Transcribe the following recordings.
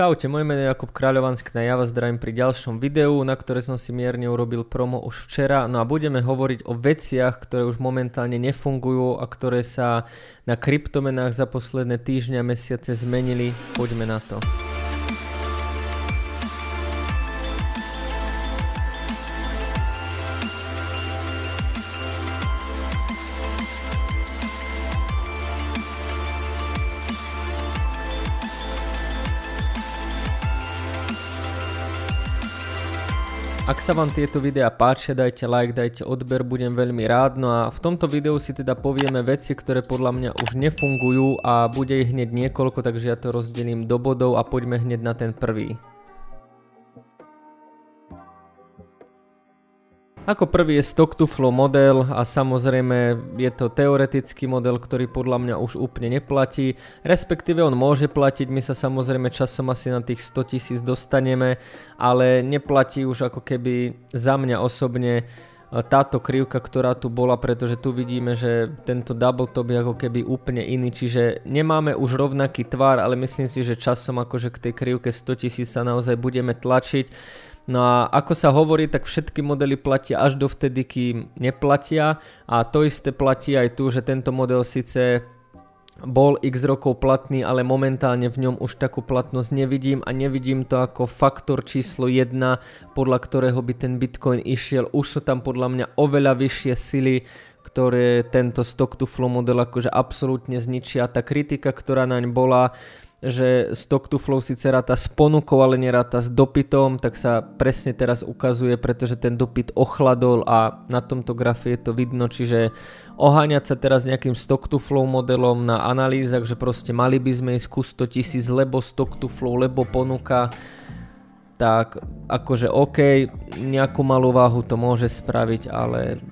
Čaute, moje meno je Jakub Kráľovanský ja vás zdravím pri ďalšom videu, na ktoré som si mierne urobil promo už včera. No a budeme hovoriť o veciach, ktoré už momentálne nefungujú a ktoré sa na kryptomenách za posledné týždňa mesiace zmenili. Poďme na to. Ak sa vám tieto videá páčia, dajte like, dajte odber, budem veľmi rád. No a v tomto videu si teda povieme veci, ktoré podľa mňa už nefungujú a bude ich hneď niekoľko, takže ja to rozdelím do bodov a poďme hneď na ten prvý. Ako prvý je stock to flow model a samozrejme je to teoretický model, ktorý podľa mňa už úplne neplatí, respektíve on môže platiť, my sa samozrejme časom asi na tých 100 tisíc dostaneme, ale neplatí už ako keby za mňa osobne e, táto krivka, ktorá tu bola, pretože tu vidíme, že tento double top je ako keby úplne iný, čiže nemáme už rovnaký tvar, ale myslím si, že časom akože k tej krivke 100 tisíc sa naozaj budeme tlačiť. No a ako sa hovorí, tak všetky modely platia až dovtedy, kým neplatia a to isté platí aj tu, že tento model síce bol x rokov platný, ale momentálne v ňom už takú platnosť nevidím a nevidím to ako faktor číslo 1, podľa ktorého by ten Bitcoin išiel. Už sú tam podľa mňa oveľa vyššie sily, ktoré tento stock to flow model akože absolútne zničia. Tá kritika, ktorá naň bola, že stock to flow síce ráta s ponukou, ale neráta s dopytom, tak sa presne teraz ukazuje, pretože ten dopyt ochladol a na tomto grafe je to vidno, čiže oháňať sa teraz nejakým stock to flow modelom na analýzach, že proste mali by sme ísť ku 100 tisíc, lebo stock to flow, lebo ponuka, tak akože OK, nejakú malú váhu to môže spraviť, ale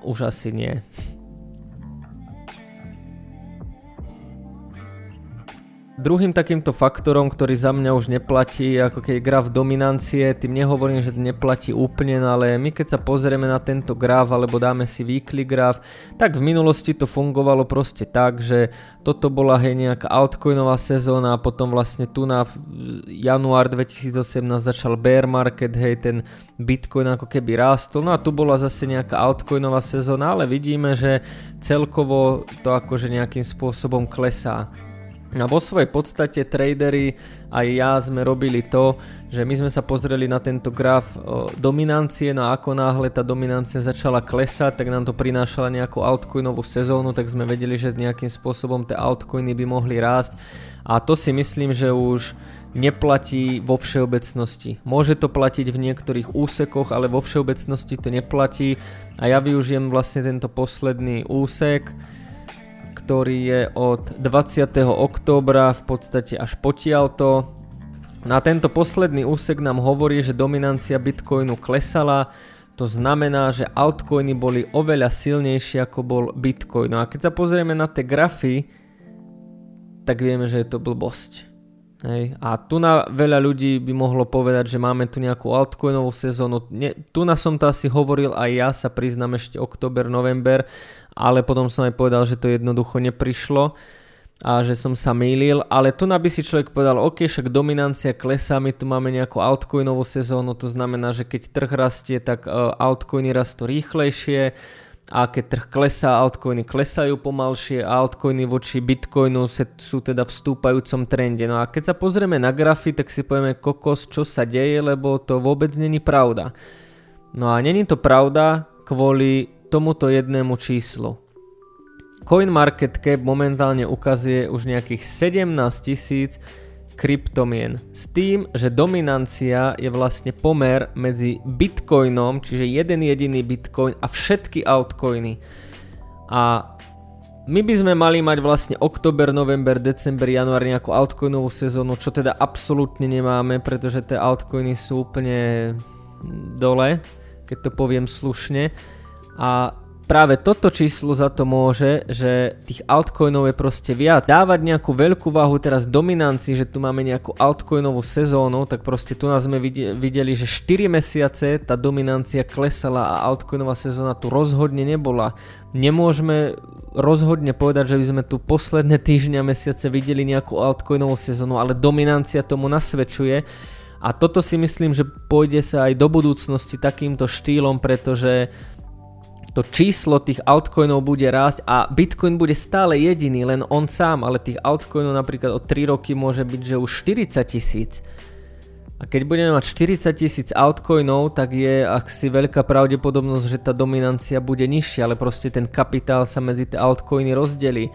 už asi nie. Druhým takýmto faktorom, ktorý za mňa už neplatí, ako keď graf dominancie, tým nehovorím, že neplatí úplne, no ale my keď sa pozrieme na tento graf alebo dáme si weekly graf, tak v minulosti to fungovalo proste tak, že toto bola hej nejaká altcoinová sezóna a potom vlastne tu na január 2018 začal bear market, hej ten Bitcoin ako keby rástol, no a tu bola zase nejaká altcoinová sezóna, ale vidíme, že celkovo to akože nejakým spôsobom klesá. A vo svojej podstate tradery aj ja sme robili to, že my sme sa pozreli na tento graf o, dominancie, no a ako náhle tá dominancia začala klesať, tak nám to prinášala nejakú altcoinovú sezónu, tak sme vedeli, že nejakým spôsobom tie altcoiny by mohli rásť. A to si myslím, že už neplatí vo všeobecnosti. Môže to platiť v niektorých úsekoch, ale vo všeobecnosti to neplatí. A ja využijem vlastne tento posledný úsek, ktorý je od 20. októbra v podstate až potiaľto. Na tento posledný úsek nám hovorí, že dominancia Bitcoinu klesala, to znamená, že altcoiny boli oveľa silnejšie ako bol Bitcoin. No a keď sa pozrieme na tie grafy, tak vieme, že je to blbosť. Hej. A tu na veľa ľudí by mohlo povedať, že máme tu nejakú altcoinovú sezónu. Ne, tu na som to asi hovoril aj ja, sa priznám ešte október, november ale potom som aj povedal, že to jednoducho neprišlo a že som sa mýlil, ale tu by si človek povedal, ok, však dominancia klesá, my tu máme nejakú altcoinovú sezónu, to znamená, že keď trh rastie, tak uh, altcoiny rastú rýchlejšie a keď trh klesá, altcoiny klesajú pomalšie altcoiny voči bitcoinu sú teda v stúpajúcom trende. No a keď sa pozrieme na grafy, tak si povieme kokos, čo sa deje, lebo to vôbec není pravda. No a není to pravda kvôli tomuto jednému číslu. CoinMarketCap momentálne ukazuje už nejakých 17 tisíc kryptomien. S tým, že dominancia je vlastne pomer medzi bitcoinom, čiže jeden jediný bitcoin a všetky altcoiny. A my by sme mali mať vlastne október, november, december, január nejakú altcoinovú sezónu, čo teda absolútne nemáme, pretože tie altcoiny sú úplne dole, keď to poviem slušne. A práve toto číslo za to môže, že tých altcoinov je proste viac. Dávať nejakú veľkú váhu teraz dominancii, že tu máme nejakú altcoinovú sezónu, tak proste tu nás sme videli, že 4 mesiace tá dominancia klesala a altcoinová sezóna tu rozhodne nebola. Nemôžeme rozhodne povedať, že by sme tu posledné týždňa mesiace videli nejakú altcoinovú sezónu, ale dominancia tomu nasvedčuje. A toto si myslím, že pôjde sa aj do budúcnosti takýmto štýlom, pretože to číslo tých altcoinov bude rásť a Bitcoin bude stále jediný, len on sám, ale tých altcoinov napríklad o 3 roky môže byť, že už 40 tisíc. A keď budeme mať 40 tisíc altcoinov, tak je asi veľká pravdepodobnosť, že tá dominancia bude nižšia, ale proste ten kapitál sa medzi tie altcoiny rozdelí.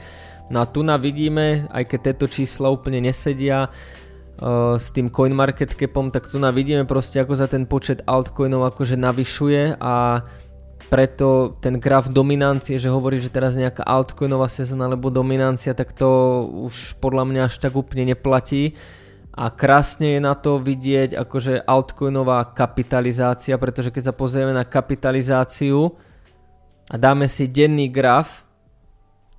No a tu na vidíme, aj keď tieto čísla úplne nesedia, uh, s tým CoinMarketCapom, tak tu na vidíme proste ako za ten počet altcoinov akože navyšuje a preto ten graf dominancie, že hovorí, že teraz nejaká altcoinová sezóna alebo dominancia, tak to už podľa mňa až tak úplne neplatí. A krásne je na to vidieť akože altcoinová kapitalizácia, pretože keď sa pozrieme na kapitalizáciu a dáme si denný graf,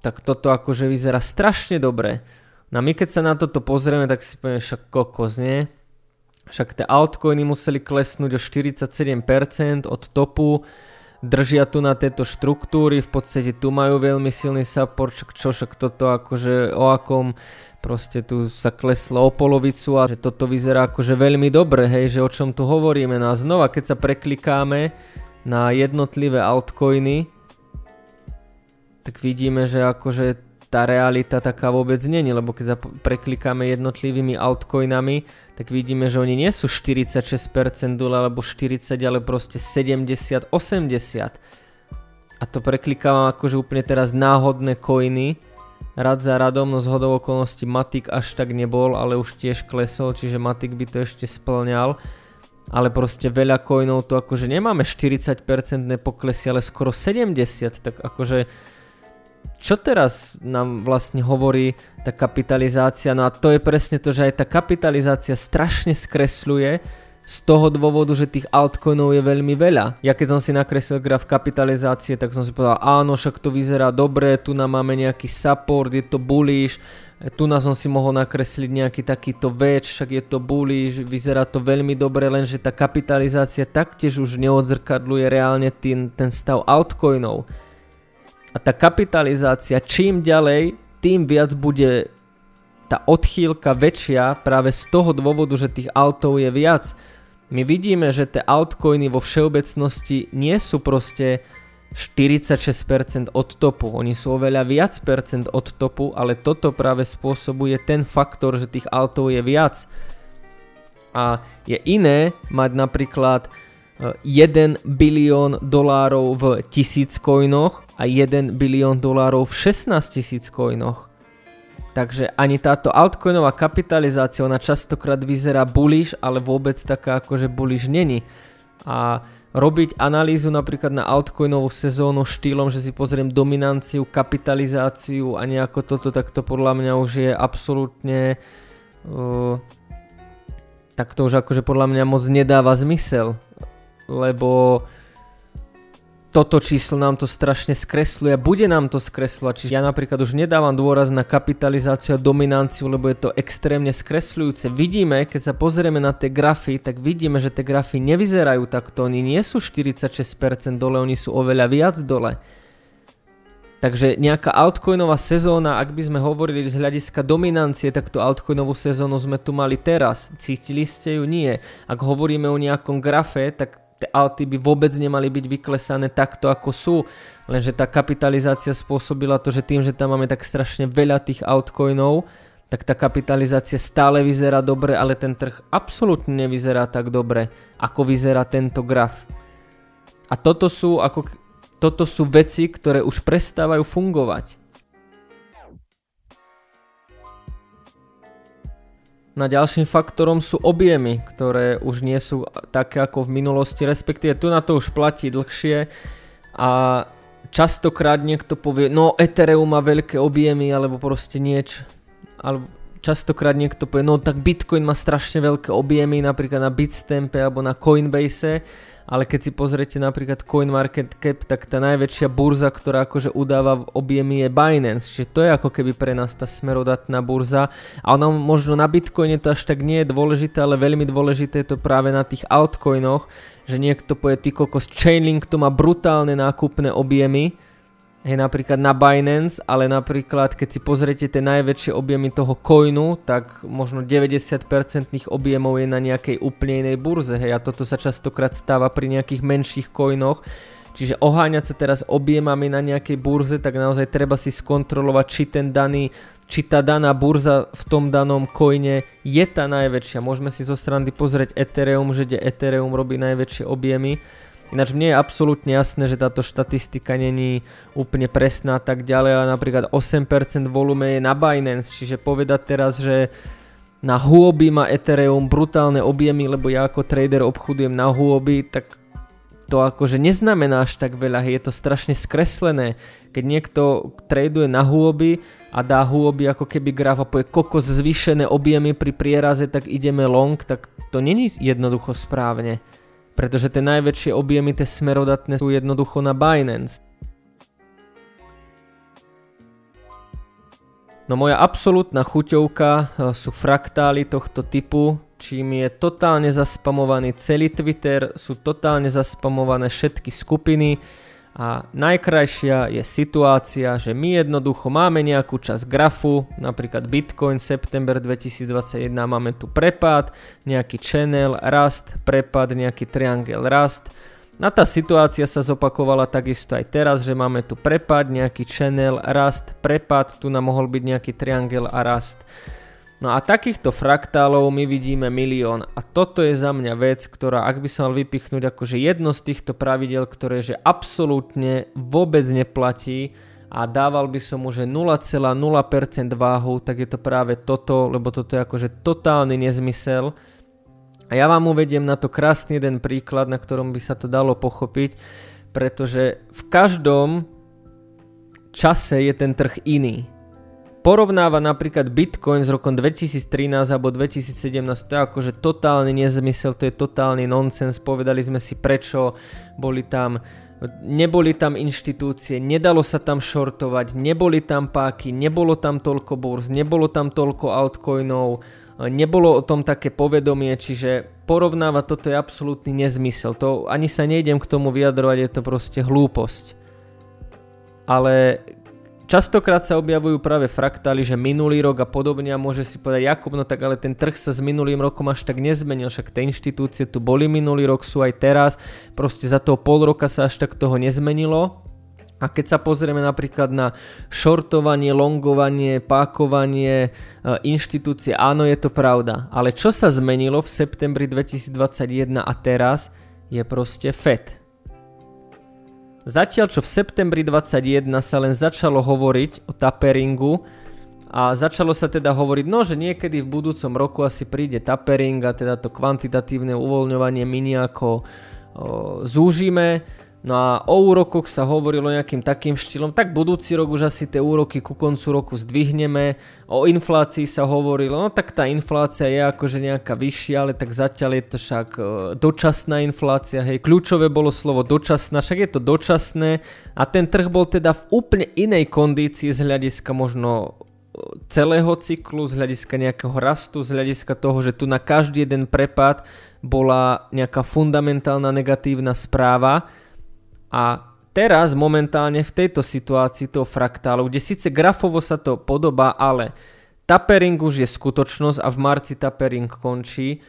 tak toto akože vyzerá strašne dobre. No a my keď sa na toto pozrieme, tak si povieme však kokos, nie? Však tie altcoiny museli klesnúť o 47% od topu, držia tu na tieto štruktúry, v podstate tu majú veľmi silný support, čo však toto akože o akom proste tu sa kleslo o polovicu a že toto vyzerá akože veľmi dobre, hej, že o čom tu hovoríme. No a znova, keď sa preklikáme na jednotlivé altcoiny, tak vidíme, že akože tá realita taká vôbec není, lebo keď sa preklikáme jednotlivými altcoinami, tak vidíme, že oni nie sú 46% dole alebo 40, ale proste 70, 80. A to preklikávam akože úplne teraz náhodné coiny, rad za radom, no z hodou okolností Matic až tak nebol, ale už tiež klesol, čiže Matic by to ešte splňal. Ale proste veľa coinov to akože nemáme 40% poklesy, ale skoro 70, tak akože čo teraz nám vlastne hovorí tá kapitalizácia? No a to je presne to, že aj tá kapitalizácia strašne skresľuje z toho dôvodu, že tých altcoinov je veľmi veľa. Ja keď som si nakreslil graf kapitalizácie, tak som si povedal, áno, však to vyzerá dobre, tu nám máme nejaký support, je to bullish, tu nás som si mohol nakresliť nejaký takýto väč, však je to bullish, vyzerá to veľmi dobre, lenže tá kapitalizácia taktiež už neodzrkadluje reálne ten, ten stav altcoinov. A tá kapitalizácia čím ďalej, tým viac bude tá odchýlka väčšia práve z toho dôvodu, že tých altov je viac. My vidíme, že tie altcoiny vo všeobecnosti nie sú proste 46% od topu, oni sú oveľa viac percent od topu, ale toto práve spôsobuje ten faktor, že tých altov je viac. A je iné mať napríklad 1 bilión dolárov v tisíc coinoch a 1 bilión dolárov v 16 tisíc coinoch. Takže ani táto altcoinová kapitalizácia, ona častokrát vyzerá bullish, ale vôbec taká akože bullish není. A robiť analýzu napríklad na altcoinovú sezónu štýlom, že si pozriem dominanciu, kapitalizáciu a nejako toto, tak to podľa mňa už je absolútne... Uh, tak to už akože podľa mňa moc nedáva zmysel lebo toto číslo nám to strašne skresluje, bude nám to skreslovať, čiže ja napríklad už nedávam dôraz na kapitalizáciu a dominanciu, lebo je to extrémne skresľujúce. Vidíme, keď sa pozrieme na tie grafy, tak vidíme, že tie grafy nevyzerajú takto, oni nie sú 46% dole, oni sú oveľa viac dole. Takže nejaká altcoinová sezóna, ak by sme hovorili z hľadiska dominancie, tak tú altcoinovú sezónu sme tu mali teraz. Cítili ste ju? Nie. Ak hovoríme o nejakom grafe, tak alty by vôbec nemali byť vyklesané takto ako sú, lenže tá kapitalizácia spôsobila to, že tým, že tam máme tak strašne veľa tých altcoinov, tak tá kapitalizácia stále vyzerá dobre, ale ten trh absolútne nevyzerá tak dobre, ako vyzerá tento graf. A toto sú, ako, toto sú veci, ktoré už prestávajú fungovať. Na ďalším faktorom sú objemy, ktoré už nie sú také ako v minulosti, respektíve tu na to už platí dlhšie a častokrát niekto povie, no Ethereum má veľké objemy alebo proste nieč, alebo častokrát niekto povie, no tak Bitcoin má strašne veľké objemy napríklad na Bitstampe alebo na Coinbase ale keď si pozriete napríklad CoinMarketCap, tak tá najväčšia burza, ktorá akože udáva v objemy je Binance, čiže to je ako keby pre nás tá smerodatná burza. A ona možno na Bitcoine to až tak nie je dôležité, ale veľmi dôležité je to práve na tých altcoinoch, že niekto povie, ty kokos, Chainlink to má brutálne nákupné objemy, hej, napríklad na Binance, ale napríklad keď si pozriete tie najväčšie objemy toho coinu, tak možno 90% objemov je na nejakej úplne inej burze, hej, a toto sa častokrát stáva pri nejakých menších coinoch, čiže oháňať sa teraz objemami na nejakej burze, tak naozaj treba si skontrolovať, či ten daný či tá daná burza v tom danom coine je tá najväčšia. Môžeme si zo strany pozrieť Ethereum, že kde Ethereum robí najväčšie objemy, Ináč mne je absolútne jasné, že táto štatistika není úplne presná tak ďalej, ale napríklad 8% volume je na Binance, čiže povedať teraz, že na Huobi má Ethereum brutálne objemy, lebo ja ako trader obchodujem na Huobi, tak to akože neznamená až tak veľa, je to strašne skreslené. Keď niekto traduje na Huobi a dá Huobi ako keby graf a povie kokos zvýšené objemy pri prieraze, tak ideme long, tak to není jednoducho správne pretože tie najväčšie objemy, tie smerodatné sú jednoducho na Binance. No moja absolútna chuťovka e, sú fraktály tohto typu, čím je totálne zaspamovaný celý Twitter, sú totálne zaspamované všetky skupiny, a najkrajšia je situácia, že my jednoducho máme nejakú časť grafu, napríklad Bitcoin september 2021 máme tu prepad, nejaký channel, rast, prepad, nejaký triangel, rast. A tá situácia sa zopakovala takisto aj teraz, že máme tu prepad, nejaký channel, rast, prepad, tu nám mohol byť nejaký triangel a rast. No a takýchto fraktálov my vidíme milión a toto je za mňa vec, ktorá ak by som mal vypichnúť akože jedno z týchto pravidel, ktoré že absolútne vôbec neplatí a dával by som mu že 0,0% váhu, tak je to práve toto, lebo toto je akože totálny nezmysel. A ja vám uvediem na to krásny jeden príklad, na ktorom by sa to dalo pochopiť, pretože v každom čase je ten trh iný porovnáva napríklad Bitcoin z rokom 2013 alebo 2017, to je akože totálny nezmysel, to je totálny nonsens, povedali sme si prečo, boli tam neboli tam inštitúcie, nedalo sa tam shortovať, neboli tam páky, nebolo tam toľko burz, nebolo tam toľko altcoinov, nebolo o tom také povedomie, čiže porovnávať toto je absolútny nezmysel. To ani sa nejdem k tomu vyjadrovať, je to proste hlúposť. Ale Častokrát sa objavujú práve fraktály, že minulý rok a podobne a môže si povedať Jakub, no tak ale ten trh sa s minulým rokom až tak nezmenil, však tie inštitúcie tu boli minulý rok, sú aj teraz, proste za toho pol roka sa až tak toho nezmenilo. A keď sa pozrieme napríklad na shortovanie, longovanie, pákovanie, e, inštitúcie, áno, je to pravda. Ale čo sa zmenilo v septembri 2021 a teraz, je proste FED. Zatiaľ čo v septembri 21 sa len začalo hovoriť o taperingu a začalo sa teda hovoriť, no že niekedy v budúcom roku asi príde tapering a teda to kvantitatívne uvoľňovanie my nejako o, zúžime, No a o úrokoch sa hovorilo nejakým takým štýlom, tak budúci rok už asi tie úroky ku koncu roku zdvihneme. O inflácii sa hovorilo, no tak tá inflácia je akože nejaká vyššia, ale tak zatiaľ je to však e, dočasná inflácia, hej, kľúčové bolo slovo dočasná, však je to dočasné. A ten trh bol teda v úplne inej kondícii z hľadiska možno e, celého cyklu, z hľadiska nejakého rastu, z hľadiska toho, že tu na každý jeden prepad bola nejaká fundamentálna negatívna správa a teraz momentálne v tejto situácii toho fraktálu, kde síce grafovo sa to podobá, ale tapering už je skutočnosť a v marci tapering končí,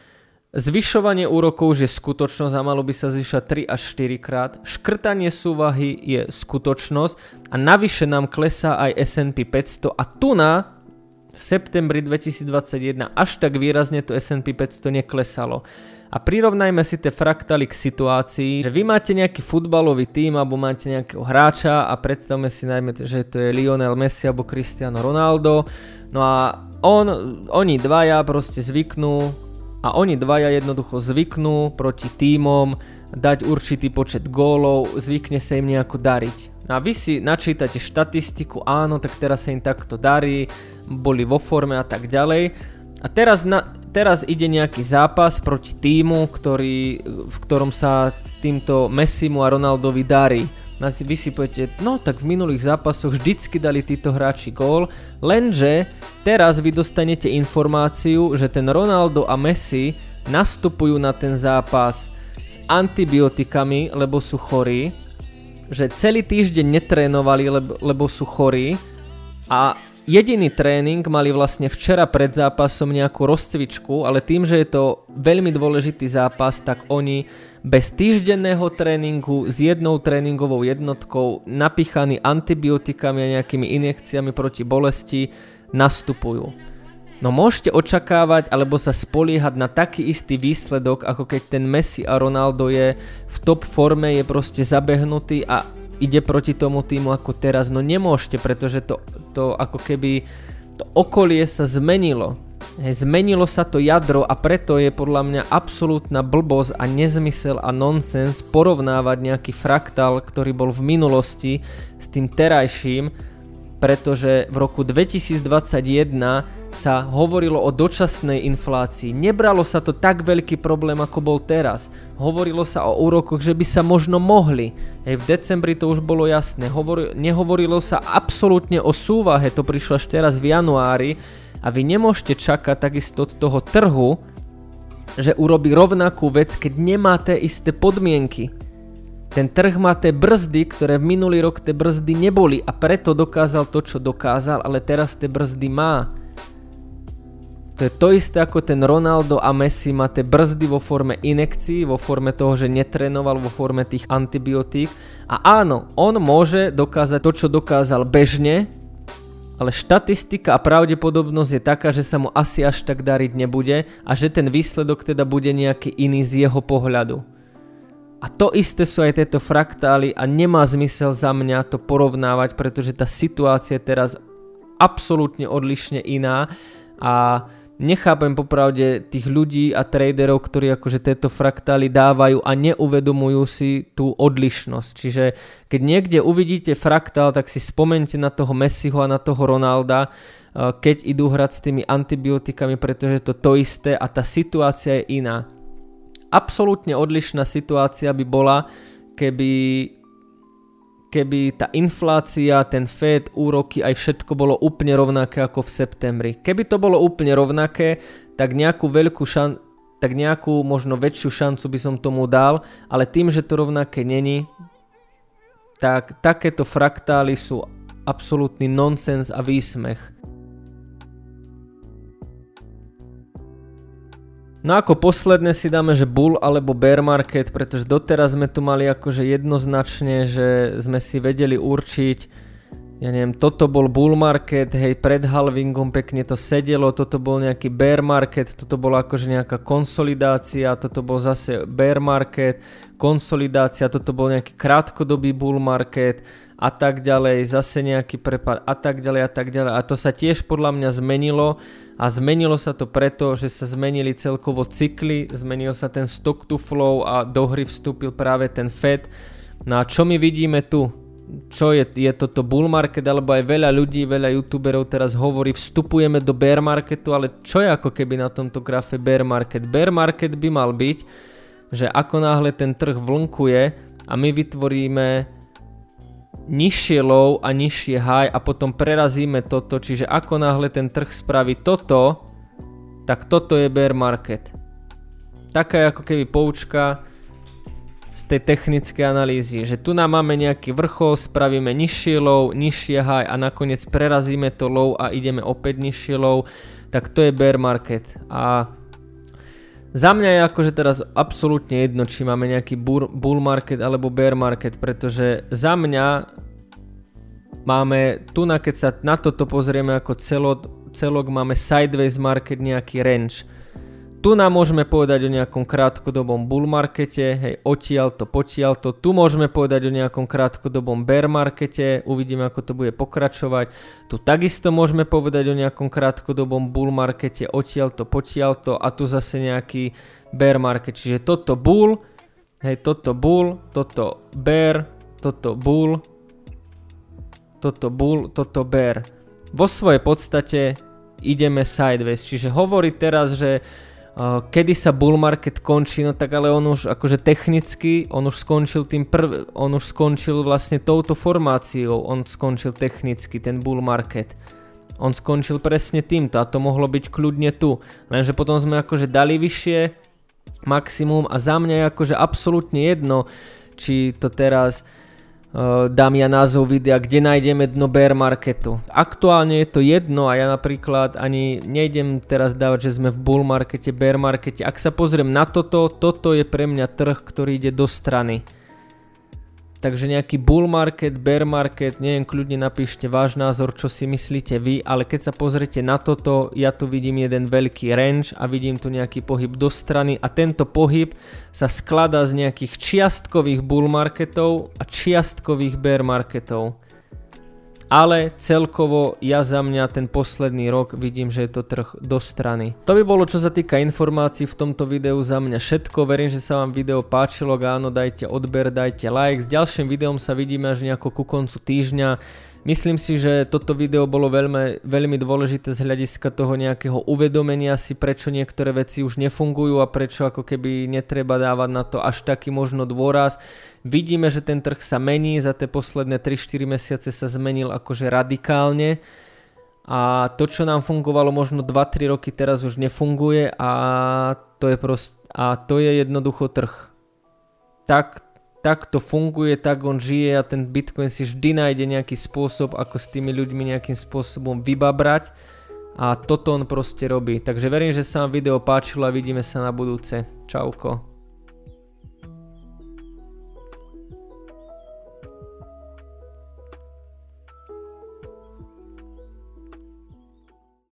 Zvyšovanie úrokov už je skutočnosť a malo by sa zvyšať 3 až 4 krát. Škrtanie súvahy je skutočnosť a navyše nám klesá aj S&P 500 a tu na v septembri 2021 až tak výrazne to S&P 500 neklesalo. A prirovnajme si tie fraktály k situácii, že vy máte nejaký futbalový tým alebo máte nejakého hráča a predstavme si najmä, že to je Lionel Messi alebo Cristiano Ronaldo. No a on, oni dvaja proste zvyknú a oni dvaja jednoducho zvyknú proti týmom dať určitý počet gólov, zvykne sa im nejako dariť. A vy si načítate štatistiku, áno, tak teraz sa im takto darí, boli vo forme a tak ďalej. A teraz, na, teraz ide nejaký zápas proti týmu, ktorý, v ktorom sa týmto Messimu a Ronaldovi darí. Vy si poviete, no tak v minulých zápasoch vždycky dali títo hráči gól, lenže teraz vy dostanete informáciu, že ten Ronaldo a Messi nastupujú na ten zápas s antibiotikami, lebo sú chorí, že celý týždeň netrénovali, lebo, lebo sú chorí a jediný tréning mali vlastne včera pred zápasom nejakú rozcvičku, ale tým, že je to veľmi dôležitý zápas, tak oni bez týždenného tréningu s jednou tréningovou jednotkou napichaní antibiotikami a nejakými injekciami proti bolesti nastupujú. No môžete očakávať alebo sa spoliehať na taký istý výsledok, ako keď ten Messi a Ronaldo je v top forme, je proste zabehnutý a ide proti tomu týmu ako teraz. No nemôžete, pretože to, to ako keby to okolie sa zmenilo. Hej, zmenilo sa to jadro a preto je podľa mňa absolútna blbosť a nezmysel a nonsens porovnávať nejaký fraktál, ktorý bol v minulosti s tým terajším, pretože v roku 2021 sa hovorilo o dočasnej inflácii. Nebralo sa to tak veľký problém, ako bol teraz. Hovorilo sa o úrokoch, že by sa možno mohli. Hej, v decembri to už bolo jasné. Hovor, nehovorilo sa absolútne o súvahe, to prišlo až teraz v januári. A vy nemôžete čakať takisto od toho trhu, že urobí rovnakú vec, keď nemáte isté podmienky. Ten trh má tie brzdy, ktoré v minulý rok tie brzdy neboli a preto dokázal to, čo dokázal, ale teraz tie brzdy má. To je to isté ako ten Ronaldo a Messi má tie brzdy vo forme inekcií, vo forme toho, že netrénoval, vo forme tých antibiotík. A áno, on môže dokázať to, čo dokázal bežne, ale štatistika a pravdepodobnosť je taká, že sa mu asi až tak dariť nebude a že ten výsledok teda bude nejaký iný z jeho pohľadu. A to isté sú aj tieto fraktály a nemá zmysel za mňa to porovnávať, pretože tá situácia je teraz absolútne odlišne iná a Nechápem popravde tých ľudí a traderov, ktorí akože tieto fraktály dávajú a neuvedomujú si tú odlišnosť. Čiže keď niekde uvidíte fraktál, tak si spomente na toho Messiho a na toho Ronalda, eh, keď idú hrať s tými antibiotikami, pretože to to isté a tá situácia je iná. Absolútne odlišná situácia by bola, keby keby tá inflácia, ten Fed, úroky, aj všetko bolo úplne rovnaké ako v septembri. Keby to bolo úplne rovnaké, tak nejakú veľkú šan, tak nejakú možno väčšiu šancu by som tomu dal, ale tým, že to rovnaké není, tak takéto fraktály sú absolútny nonsens a výsmech. No ako posledné si dáme, že bull alebo bear market, pretože doteraz sme tu mali akože jednoznačne, že sme si vedeli určiť, ja neviem, toto bol bull market, hej, pred halvingom pekne to sedelo, toto bol nejaký bear market, toto bola akože nejaká konsolidácia, toto bol zase bear market, konsolidácia, toto bol nejaký krátkodobý bull market a tak ďalej, zase nejaký prepad a tak ďalej a tak ďalej. A to sa tiež podľa mňa zmenilo a zmenilo sa to preto, že sa zmenili celkovo cykly, zmenil sa ten stock to flow a do hry vstúpil práve ten Fed. No a čo my vidíme tu? Čo je, je toto bull market, alebo aj veľa ľudí, veľa youtuberov teraz hovorí, vstupujeme do bear marketu, ale čo je ako keby na tomto grafe bear market? Bear market by mal byť, že ako náhle ten trh vlnkuje a my vytvoríme nižšie low a nižšie high a potom prerazíme toto, čiže ako náhle ten trh spraví toto, tak toto je bear market. Taká ako keby poučka z tej technickej analýzy, že tu nám máme nejaký vrchol, spravíme nižšie low, nižšie high a nakoniec prerazíme to low a ideme opäť nižšie low, tak to je bear market. A za mňa je akože teraz absolútne jedno, či máme nejaký bull market alebo bear market, pretože za mňa máme tu, na, keď sa na toto pozrieme ako celok, celok, máme sideways market, nejaký range. Tu nám môžeme povedať o nejakom krátkodobom bull markete, hej, odtiaľ to, potiaľ to. Tu môžeme povedať o nejakom krátkodobom bear markete, uvidíme ako to bude pokračovať. Tu takisto môžeme povedať o nejakom krátkodobom bull markete, odtiaľ to, potiaľ to a tu zase nejaký bear market. Čiže toto bull, hej, toto bull, toto bear, toto bull, toto bull, toto bear. Vo svojej podstate ideme sideways, čiže hovorí teraz, že kedy sa bull market končí, no tak ale on už akože technicky, on už skončil tým prv, on už skončil vlastne touto formáciou, on skončil technicky ten bull market. On skončil presne týmto a to mohlo byť kľudne tu. Lenže potom sme akože dali vyššie maximum a za mňa je akože absolútne jedno, či to teraz dám ja názov videa, kde nájdeme dno bear marketu. Aktuálne je to jedno a ja napríklad ani nejdem teraz dávať, že sme v bull markete, bear markete. Ak sa pozriem na toto, toto je pre mňa trh, ktorý ide do strany. Takže nejaký bull market, bear market, neviem, kľudne napíšte váš názor, čo si myslíte vy, ale keď sa pozrite na toto, ja tu vidím jeden veľký range a vidím tu nejaký pohyb do strany a tento pohyb sa skladá z nejakých čiastkových bull marketov a čiastkových bear marketov ale celkovo ja za mňa ten posledný rok vidím, že je to trh do strany. To by bolo čo sa týka informácií v tomto videu za mňa všetko, verím, že sa vám video páčilo, áno dajte odber, dajte like, s ďalším videom sa vidíme až nejako ku koncu týždňa. Myslím si, že toto video bolo veľmi, veľmi dôležité z hľadiska toho nejakého uvedomenia si, prečo niektoré veci už nefungujú a prečo ako keby netreba dávať na to až taký možno dôraz. Vidíme, že ten trh sa mení, za tie posledné 3-4 mesiace sa zmenil akože radikálne a to, čo nám fungovalo možno 2-3 roky, teraz už nefunguje a to je, prost, a to je jednoducho trh. Tak tak to funguje, tak on žije a ten Bitcoin si vždy nájde nejaký spôsob, ako s tými ľuďmi nejakým spôsobom vybabrať a toto on proste robí. Takže verím, že sa vám video páčilo a vidíme sa na budúce. Čauko.